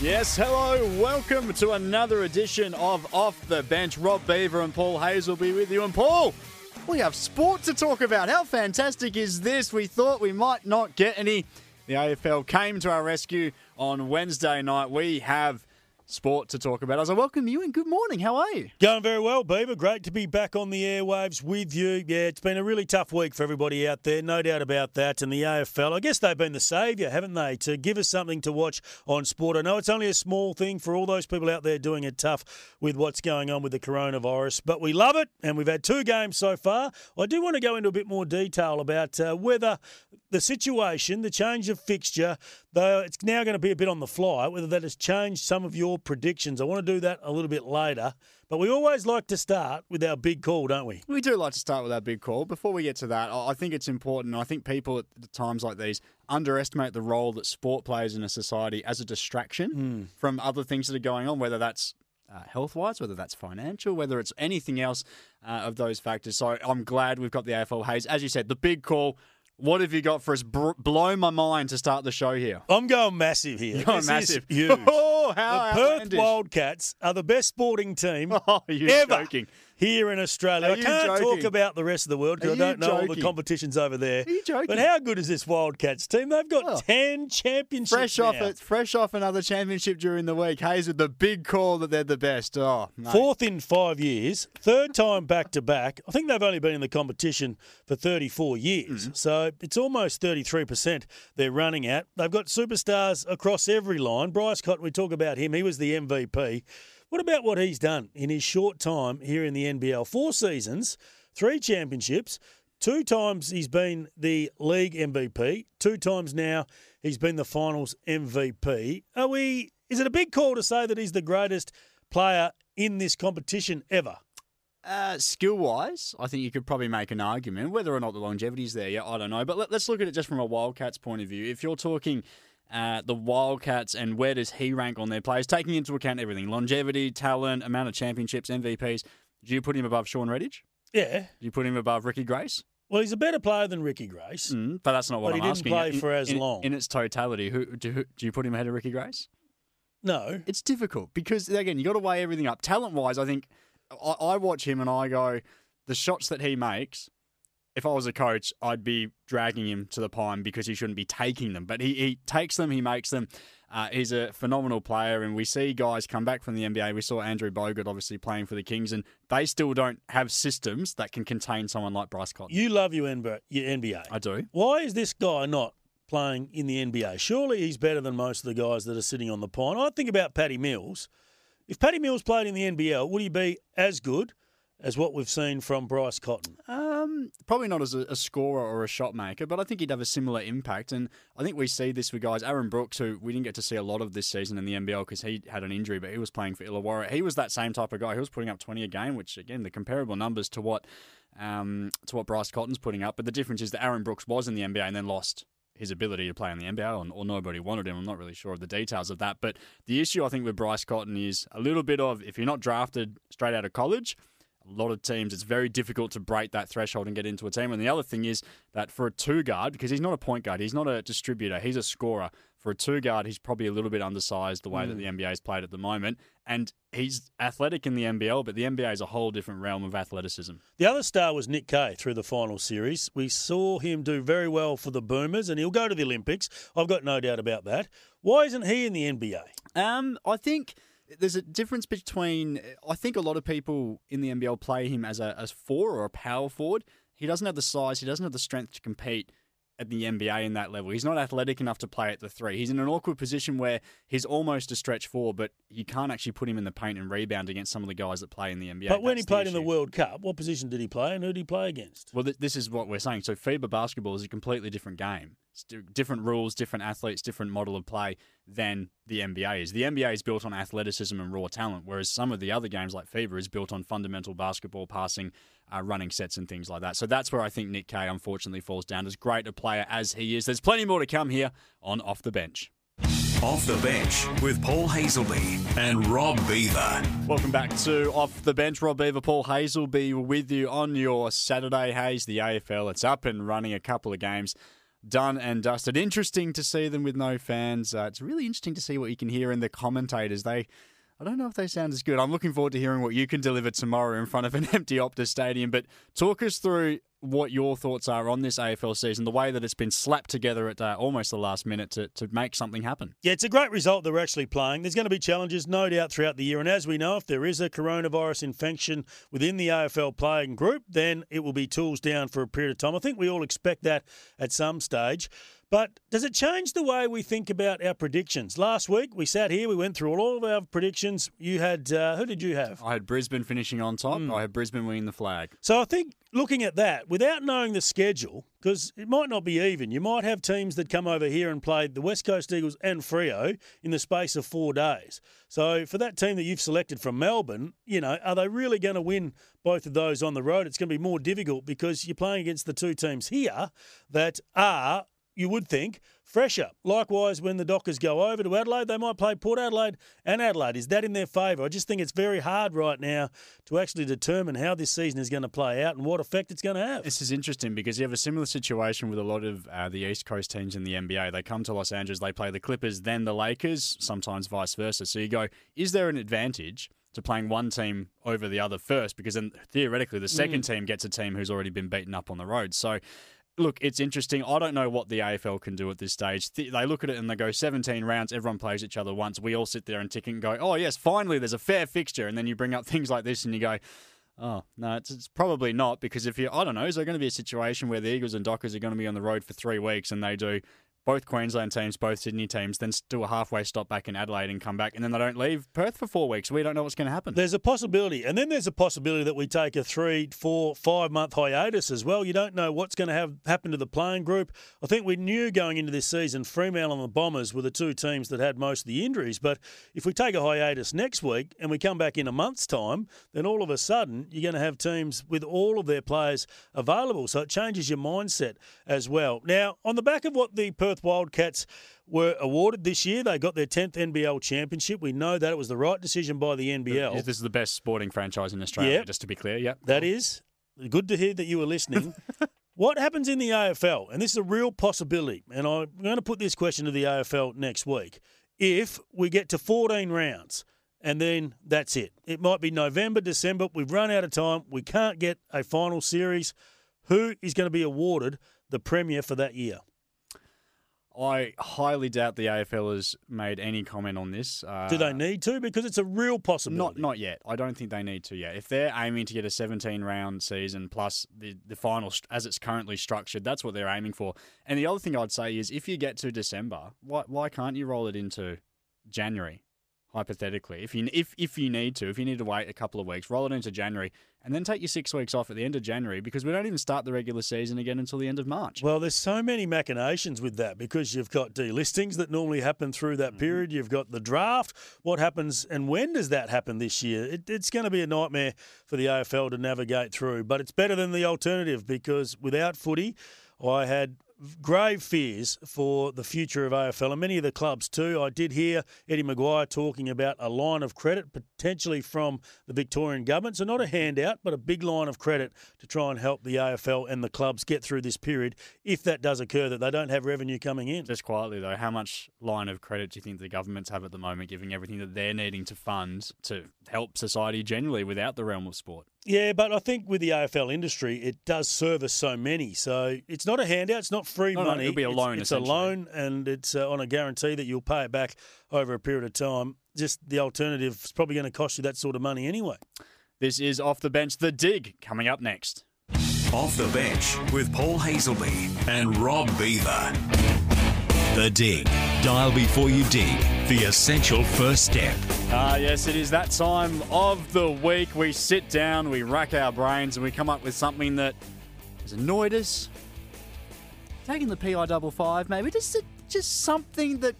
Yes, hello. Welcome to another edition of Off the Bench. Rob Beaver and Paul Hayes will be with you. And Paul, we have sport to talk about. How fantastic is this? We thought we might not get any. The AFL came to our rescue on Wednesday night. We have sport to talk about. As I welcome you and good morning. How are you? Going very well, Beaver. Great to be back on the airwaves with you. Yeah, it's been a really tough week for everybody out there, no doubt about that. And the AFL, I guess they've been the saviour, haven't they, to give us something to watch on sport. I know it's only a small thing for all those people out there doing it tough with what's going on with the coronavirus, but we love it, and we've had two games so far. I do want to go into a bit more detail about uh, whether the situation, the change of fixture, though it's now going to be a bit on the fly, whether that has changed some of your predictions. I want to do that a little bit later. But we always like to start with our big call, don't we? We do like to start with our big call. Before we get to that, I think it's important. I think people at times like these underestimate the role that sport plays in a society as a distraction Mm. from other things that are going on, whether that's uh, health wise, whether that's financial, whether it's anything else uh, of those factors. So I'm glad we've got the AFL Hayes. As you said, the big call. What have you got for us? Br- blow my mind to start the show here. I'm going massive here. You're going This is massive. huge. Oh, how the Perth. Wildcats are the best sporting team Oh, you're ever joking. Here in Australia. Are I can't talk about the rest of the world because I don't know all the competitions over there. Are you joking? But how good is this Wildcats team? They've got Oh. 10 championships Fresh off it, fresh off another championship during the week. Hayes with the big call that they're the best. Oh, mate. Fourth in five years, third time back to back. I think they've only been in the competition for 34 years. Mm-hmm. So it's almost 33% they're running at. They've got superstars across every line. Bryce Cotton, we talk about him. He was the MVP. What about what he's done in his short time here in the NBL? Four seasons, three championships. Two times he's been the league MVP. Two times now he's been the finals MVP. Are we? Is it a big call to say that he's the greatest player in this competition ever? Uh, skill wise, I think you could probably make an argument. Whether or not the longevity's there, yeah, I don't know. But let, us look at it just from a Wildcats point of view. If you're talking uh, the Wildcats and where does he rank on their players, taking into account everything longevity, talent, amount of championships, MVPs, do you put him above Shawn Redhage? Yeah. Do you put him above Ricky Grace? Well, he's a better player than Ricky Grace. Mm, but that's not what But he I'm didn't asking. play In- for as in- long. In its totality, who do, who- do you put him ahead of Ricky Grace? No. It's difficult because again, you got to weigh everything up. Talent wise, I think I, I watch him and I go, the shots that he makes. If I was a coach, I'd be dragging him to the pine because he shouldn't be taking them. But he, he takes them, he makes them. Uh, he's a phenomenal player, and we see guys come back from the NBA. We saw Andrew Bogut obviously playing for the Kings, and they still don't have systems that can contain someone like Bryce Cotton. You love your NBA. Your NBA. I do. Why is this guy not playing in the NBA? Surely he's better than most of the guys that are sitting on the pine. I think about Patty Mills. If Patty Mills played in the NBL, would he be as good as what we've seen from Bryce Cotton? Um, probably not as a, a scorer or a shot maker, but I think he'd have a similar impact. And I think we see this with guys. Aaron Brooks, who we didn't get to see a lot of this season in the NBL because he had an injury, but he was playing for Illawarra. He was that same type of guy. He was putting up 20 a game, which, again, the comparable numbers to what um, to what Bryce Cotton's putting up. But the difference is that Aaron Brooks was in the NBA and then lost his ability to play in the NBA, or, or nobody wanted him. I'm not really sure of the details of that. But the issue, I think, with Bryce Cotton is a little bit of if you're not drafted straight out of college, a lot of teams, it's very difficult to break that threshold and get into a team. And the other thing is that for a two guard, because he's not a point guard, he's not a distributor, he's a scorer. For a two guard, he's probably a little bit undersized the way that the NBA is played at the moment. And he's athletic in the NBL, but the NBA is a whole different realm of athleticism. The other star was Nick Kay through the final series. We saw him do very well for the Boomers, and he'll go to the Olympics. I've got no doubt about that. Why isn't he in the NBA? Um, I think there's a difference between. I think a lot of people in the NBL play him as a as four or a power forward. he doesn't have the size, he doesn't have the strength to compete at the NBA in that level. He's not athletic enough to play at the three. He's in an awkward position where he's almost a stretch four, but you can't actually put him in the paint and rebound against some of the guys that play in the NBA. But when he That's played in the. World Cup, what position did he play and who did he play against? Well, th- this is what we're saying. So FIBA basketball is a completely different game. Di- different rules, different athletes, different model of play than the NBA is. The NBA is built on athleticism and raw talent, whereas some of the other games like FIBA is built on fundamental basketball, passing, uh, running sets, and things like that. So that's where I think Nick Kay unfortunately falls down. As great a player as he is, there's plenty more to come here on Off the Bench. Off the bench with Paul Hasleby and Rob Beaver. Welcome back to Off the Bench. Rob Beaver, Paul Hasleby with you on your Saturday. Hayes, the AFL, it's up and running. A couple of games done and dusted. Interesting to see them with no fans. Uh, it's really interesting to see what you can hear in the commentators. They, I don't know if they sound as good. I'm looking forward to hearing what you can deliver tomorrow in front of an empty Optus Stadium. But talk us through what your thoughts are on this AFL season, the way that it's been slapped together at uh, almost the last minute to, to make something happen. Yeah, it's a great result they're actually playing. There's going to be challenges, no doubt, throughout the year. And as we know, if there is a coronavirus infection within the AFL playing group, then it will be tools down for a period of time. I think we all expect that at some stage. But does it change the way we think about our predictions? Last week we sat here, we went through all of our predictions. You had uh, who did you have? I had Brisbane finishing on top. I had Brisbane winning the flag. So I think looking at that, without knowing the schedule, because it might not be even, you might have teams that come over here and play the West Coast Eagles and Freo in the space of four days. So for that team that you've selected from Melbourne, you know, are they really going to win both of those on the road? It's going to be more difficult because you're playing against the two teams here that are you would think, fresher. Likewise, when the Dockers go over to Adelaide, they might play Port Adelaide and Adelaide. Is that in their favour? I just think it's very hard right now to actually determine how this season is going to play out and what effect it's going to have. This is interesting because you have a similar situation with a lot of uh, the East Coast teams in the NBA. They come to Los Angeles, they play the Clippers, then the Lakers, sometimes vice versa. So you go, is there an advantage? To playing one team over the other first, because then theoretically the second team gets a team who's already been beaten up on the road. So look, it's interesting. I don't know what the AFL can do at this stage. They look at it and they go 17 rounds, everyone plays each other once. We all sit there and tick and go, oh, yes, finally there's a fair fixture. And then you bring up things like this and you go, oh, no, it's, it's probably not. Because if you, I don't know, is there going to be a situation where the Eagles and Dockers are going to be on the road for three weeks and they do both Queensland teams, both Sydney teams, then do a halfway stop back in Adelaide and come back, and then they don't leave Perth for four weeks. We don't know what's going to happen. There's a possibility, and then there's a possibility that we take a three, four, five month hiatus as well. You don't know what's going to have happen to the playing group. I think we knew going into this season, Fremantle and the Bombers were the two teams that had most of the injuries. But if we take a hiatus next week and we come back in a month's time, then all of a sudden you're going to have teams with all of their players available. So it changes your mindset as well. Now, on the back of what the Perth Wildcats were awarded this year, they got their 10th NBL championship. We know that it was the right decision by the NBL. This is the best sporting franchise in Australia, Yeah. just to be clear. Yep. That is good to hear that you were listening. what happens in the AFL, and this is a real possibility, and I'm going to put this question to the AFL next week. If we get to 14 rounds and then that's it, it might be November, December, we've run out of time, we can't get a final series. Who is going to be awarded the premier for that year? I highly doubt the AFL has made any comment on this. Uh, Do they need to? Because it's a real Not possibility. not yet. I don't think they need to yet. If they're aiming to get a 17 round season plus the the final as it's currently structured, that's what they're aiming for. And the other thing I'd say is if you get to December, why why can't you roll it into January? Hypothetically, if you if if you need to, if you need to wait a couple of weeks, roll it into January, and then take your six weeks off at the end of January because we don't even start the regular season again until the end of March. Well, there's so many machinations with that because you've got delistings that normally happen through that mm-hmm. period. You've got the draft. What happens and when does that happen this year? It, it's going to be a nightmare for the AFL to navigate through, but it's better than the alternative because without footy, I had grave fears for the future of AFL and many of the clubs too. I did hear Eddie McGuire talking about a line of credit potentially from the Victorian government. So not a handout, but a big line of credit to try and help the AFL and the clubs get through this period if that does occur that they don't have revenue coming in. Just quietly though, how much line of credit do you think the governments have at the moment, giving everything that they're needing to fund to help society generally without the realm of sport? Yeah, but I think with the AFL industry, it does service so many. So it's not a handout, it's not free No, no, money. it'll be a It's- loan, It's, a loan, and it's uh, on a guarantee that you'll pay it back over a period of time. Just the alternative is probably going to cost you that sort of money anyway. This is Off the Bench, The Dig, coming up next. Off the bench with Paul Hasleby and Rob Beaver. The Dig. Dial before you dig. The essential first step. Ah, yes, it is that time of the week. We sit down, we rack our brains, and we come up with something that has annoyed us. Taking the PI double five, maybe just just something that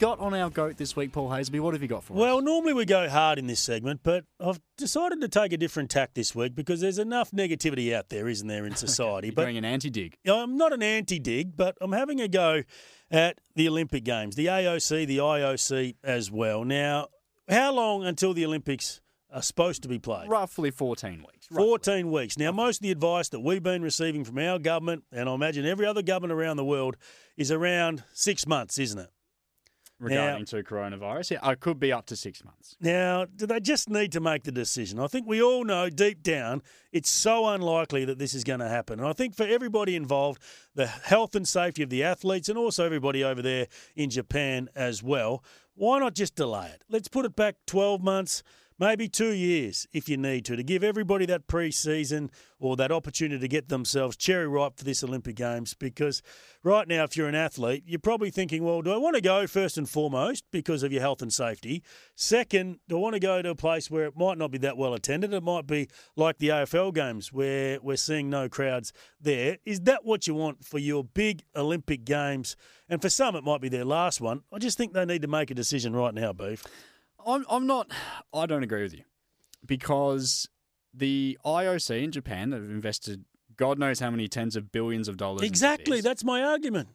got on our goat this week, Paul Hasleby. What have you got for us? Well, normally we go hard in this segment, but I've decided to take a different tack this week because there's enough negativity out there, isn't there, in society? You're but doing an anti-dig. I'm not an anti-dig, but I'm having a go at the Olympic Games, the AOC, the IOC as well. Now, how long until the Olympics are supposed to be played? Roughly 14 weeks. Roughly. 14 weeks. Now, most of the advice that we've been receiving from our government, and I imagine every other government around the world, is around six months, isn't it? Regarding to coronavirus. Yeah, it could be up to six months. Now, do they just need to make the decision? I think we all know deep down it's so unlikely that this is going to happen. And I think for everybody involved, the health and safety of the athletes and also everybody over there in Japan as well, why not just delay it? Let's put it back 12 months maybe two years if you need to, to give everybody that pre-season or that opportunity to get themselves cherry ripe for this Olympic Games. Because right now, if you're an athlete, you're probably thinking, well, do I want to go first and foremost because of your health and safety? Second, do I want to go to a place where it might not be that well attended? It might be like the AFL games where we're seeing no crowds there. Is that what you want for your big Olympic Games? And for some, it might be their last one. I just think they need to make a decision right now, Beef. I'm, I'm not. I don't agree with you because the IOC in Japan have invested God knows how many tens of billions of dollars. Exactly, that's my argument.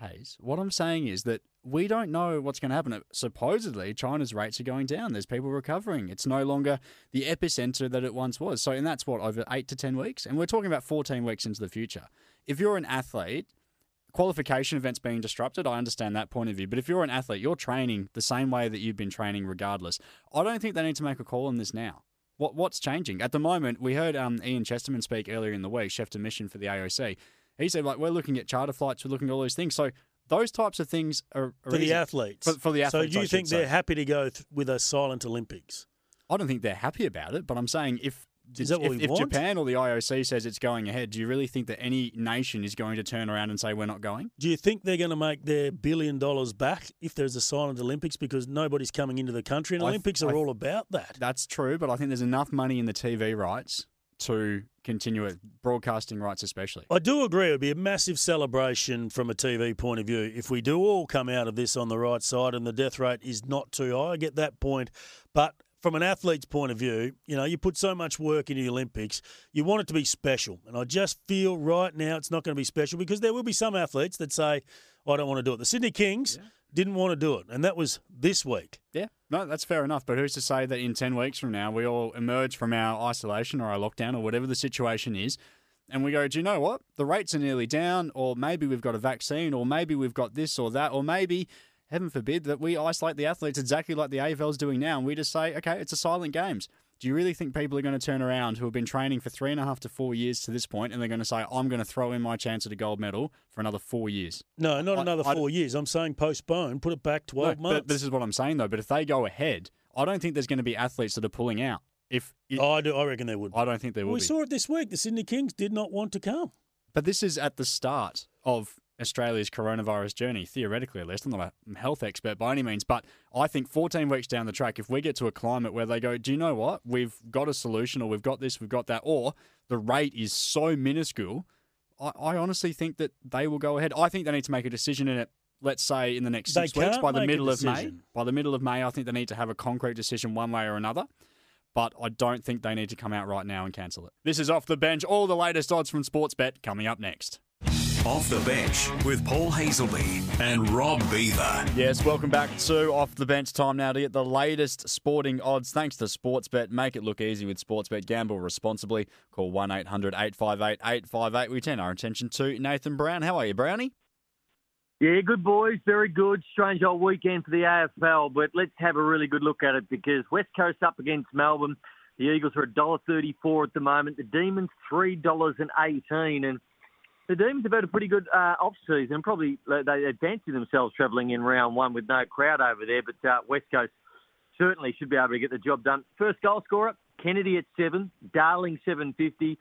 Hayes, what I'm saying is that we don't know what's going to happen. Supposedly, China's rates are going down. There's people recovering. It's no longer the epicenter that it once was. So, and that's what over eight to ten weeks, and we're talking about 14 weeks into the future. If you're an athlete qualification events being disrupted, I understand that point of view. But if you're an athlete, you're training the same way that you've been training regardless. I don't think they need to make a call on this now. What What's changing? At the moment, we heard um, Ian Chesterman speak earlier in the week, chef de mission for the AOC. He said, like, we're looking at charter flights, we're looking at all those things. So those types of things are, are for easy. the athletes. For, for, the athletes, so do you think they're say. happy to go th- with a silent Olympics? I don't think they're happy about it, but I'm saying if is that what if, we if want? Japan or the IOC says it's going ahead, do you really think that any nation is going to turn around and say we're not going? Do you think they're going to make their billion dollars back if there's a silent Olympics because nobody's coming into the country? And I th- Olympics are I th- all about that. That's true, but I think there's enough money in the TV rights to continue it, broadcasting rights especially. I do agree. It would be a massive celebration from a TV point of view if we do all come out of this on the right side and the death rate is not too high. I get that point. But from an athlete's point of view, you know, you put so much work into the Olympics, you want it to be special. And I just feel right now it's not going to be special because there will be some athletes that say, I don't want to do it. The Sydney Kings yeah. didn't want to do it, and that was this week. Yeah, no, that's fair enough. But who's to say that in 10 weeks from now, we all emerge from our isolation or our lockdown or whatever the situation is, and we go, do you know what? The rates are nearly down, or maybe we've got a vaccine, or maybe we've got this or that, or maybe heaven forbid that we isolate the athletes exactly like the AFL's doing now, and we just say, okay, it's a silent games. Do you really think people are going to turn around who have been training for three and a half to four years to this point, and they're going to say, I'm going to throw in my chance at a gold medal for another four years? No, not I, another I, four years. I'm saying postpone, put it back 12 no, months. But this is what I'm saying, though. But if they go ahead, I don't think there's going to be athletes that are pulling out. If it, oh, I do, I reckon there would. I don't think there will. We be. saw it this week. The Sydney Kings did not want to come. But this is at the start of Australia's coronavirus journey, theoretically at least. I'm not a health expert by any means, but I think 14 weeks down the track, if we get to a climate where they go, do you know what? We've got a solution, or we've got this, we've got that, or the rate is so minuscule, I, I honestly think that they will go ahead. I think they need to make a decision in it. Let's say in the next six they weeks, by the middle of May. By the middle of May, I think they need to have a concrete decision one way or another but I don't think they need to come out right now and cancel it. This is Off the Bench. All the latest odds from Sportsbet coming up next. Off the bench with Paul Hasleby and Rob Beaver. Yes, welcome back to Off the Bench. Time now to get the latest sporting odds thanks to Sportsbet. Make it look easy with Sportsbet. Gamble responsibly. Call 1 800 858 858. We turn our attention to Nathan Brown. How are you, Brownie? Yeah, good boys, very good. Strange old weekend for the AFL, but let's have a really good look at it because West Coast up against Melbourne. The Eagles are $1.34 at the moment. The Demons $3.18. And the Demons have had a pretty good uh, off-season. Probably they, they fancy themselves travelling in round one with no crowd over there, but uh, West Coast certainly should be able to get the job done. First goal scorer, Kennedy at 7, Darling 750,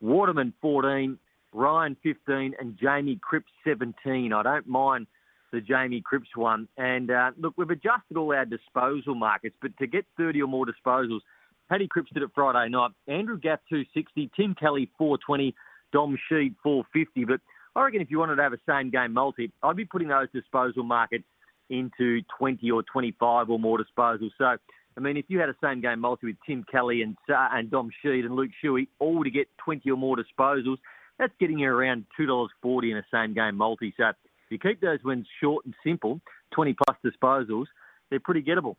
Waterman 14, Ryan 15, and Jamie Cripps 17. I don't mind the Jamie Cripps one. And uh, look, we've adjusted all our disposal markets, but to get 30 or more disposals, Paddy Cripps did it Friday night. Andrew Gaff 260, Tim Kelly 420, Dom Sheed 450. But I reckon if you wanted to have a same game multi, I'd be putting those disposal markets into 20 or 25 or more disposals. So, I mean, if you had a same game multi with Tim Kelly and uh, and Dom Sheed and Luke Shuey, all to get 20 or more disposals, that's getting you around $2.40 in a same game multi. So, if you keep those wins short and simple, 20 plus disposals, they're pretty gettable.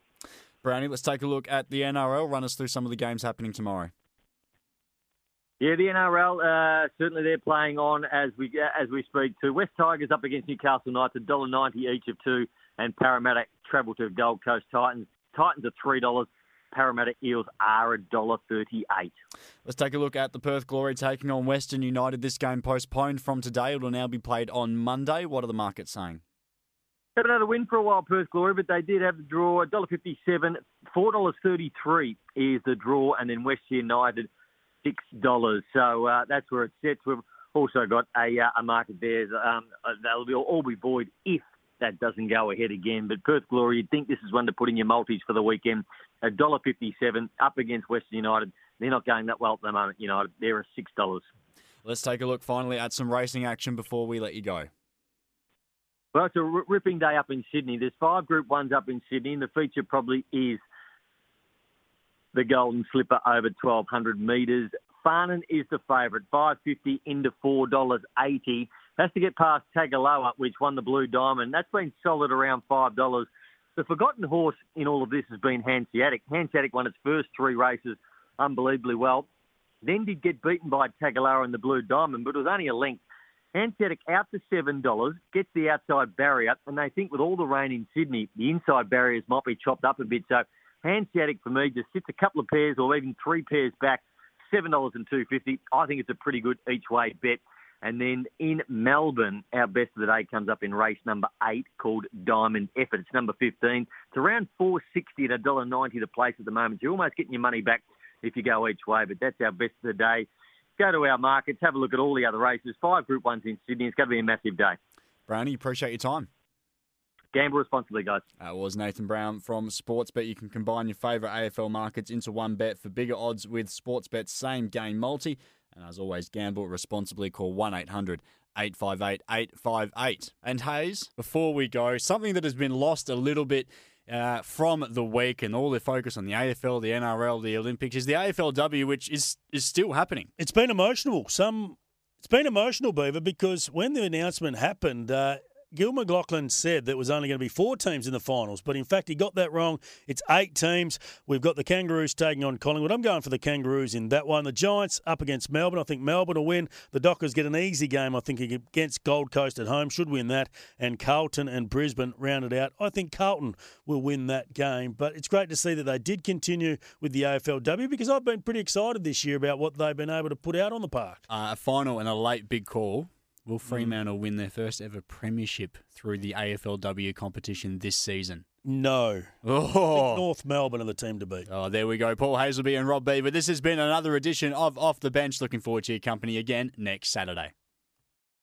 Brownie, let's take a look at the NRL. Run us through some of the games happening tomorrow. Yeah, the NRL uh, certainly they're playing on as we as we speak. To West Tigers up against Newcastle Knights, a dollar ninety each of two, and Parramatta travel to Gold Coast Titans. Titans are three dollars. Parramatta Eels are a dollar thirty-eight. Let's take a look at the Perth Glory taking on Western United. This game postponed from today. It will now be played on Monday. What are the markets saying? Haven't had a win for a while, Perth Glory, but they did have the draw. $1.57, $4.33 is the draw, and then West United six dollars. So uh, that's where it sits. We've also got a, uh, a market there. Um, uh, they'll be, all be void if that doesn't go ahead again. But Perth Glory, you'd think this is one to put in your multis for the weekend. A dollar fifty-seven up against Western United. They're not going that well at the moment. United, they're a six dollars. Let's take a look finally at some racing action before we let you go. Well, it's a ripping day up in Sydney. There's five Group Ones up in Sydney, and the feature probably is the Golden Slipper over 1,200 metres. Farnan is the favourite, 550 into $4.80. Has to get past Tagaloa, which won the Blue Diamond. That's been solid around $5. The forgotten horse in all of this has been Hanseatic. Hanseatic won its first three races unbelievably well. Then did get beaten by Tagaloa in the Blue Diamond, but it was only a length. Hanseatic out to $7, gets the outside barrier, and they think with all the rain in Sydney, the inside barriers might be chopped up a bit. So Hanseatic for me just sits a couple of pairs or even three pairs back, $7 and 250 I think it's a pretty good each way bet. And then in Melbourne, our best of the day comes up in race number eight called Diamond Effort. It's number 15. It's around 460 at $1.90 the place at the moment. You're almost getting your money back if you go each way, but that's our best of the day go to our markets, have a look at all the other races. Five Group Ones in Sydney. It's going to be a massive day. Brownie, appreciate your time. Gamble responsibly, guys. That was Nathan Brown from Sportsbet. You can combine your favourite AFL markets into one bet for bigger odds with Sportsbet's same game multi. And as always, gamble responsibly. Call 1 800 858 858. And Hayes, before we go, something that has been lost a little bit uh, from the week and all the focus on the AFL, the NRL, the Olympics is the AFLW, which is is still happening. It's been emotional. Some it's been emotional, Beaver, because when the announcement happened, uh, Gil McLachlan said that was only going to be four teams in the finals, but in fact, he got that wrong. It's eight teams. We've got the Kangaroos taking on Collingwood. I'm going for the Kangaroos in that one. The Giants up against Melbourne. I think Melbourne will win. The Dockers get an easy game, I think, against Gold Coast at home. Should win that. And Carlton and Brisbane rounded out. I think Carlton will win that game. But it's great to see that they did continue with the AFLW because I've been pretty excited this year about what they've been able to put out on the park. Uh, a final and a late big call Will mm. Fremantle win their first ever premiership through the AFLW competition this season? No. Oh. North Melbourne are the team to beat. Oh, there we go. Paul Hasleby and Rob Beaver. This has been another edition of Off the Bench. Looking forward to your company again next Saturday.